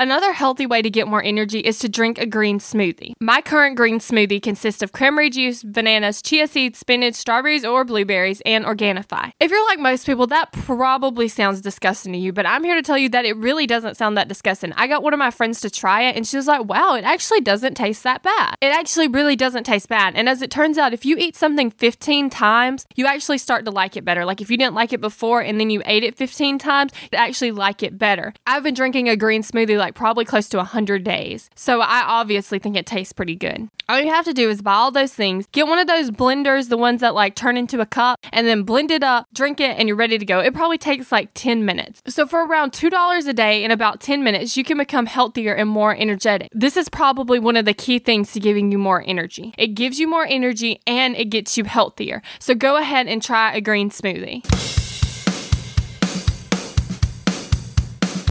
Another healthy way to get more energy is to drink a green smoothie. My current green smoothie consists of cranberry juice, bananas, chia seeds, spinach, strawberries or blueberries, and Organifi. If you're like most people, that probably sounds disgusting to you, but I'm here to tell you that it really doesn't sound that disgusting. I got one of my friends to try it and she was like, wow, it actually doesn't taste that bad. It actually really doesn't taste bad. And as it turns out, if you eat something 15 times, you actually start to like it better. Like if you didn't like it before and then you ate it 15 times, you actually like it better. I've been drinking a green smoothie like like probably close to 100 days. So I obviously think it tastes pretty good. All you have to do is buy all those things, get one of those blenders, the ones that like turn into a cup, and then blend it up, drink it, and you're ready to go. It probably takes like 10 minutes. So for around $2 a day in about 10 minutes, you can become healthier and more energetic. This is probably one of the key things to giving you more energy. It gives you more energy and it gets you healthier. So go ahead and try a green smoothie.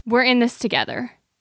We're in this together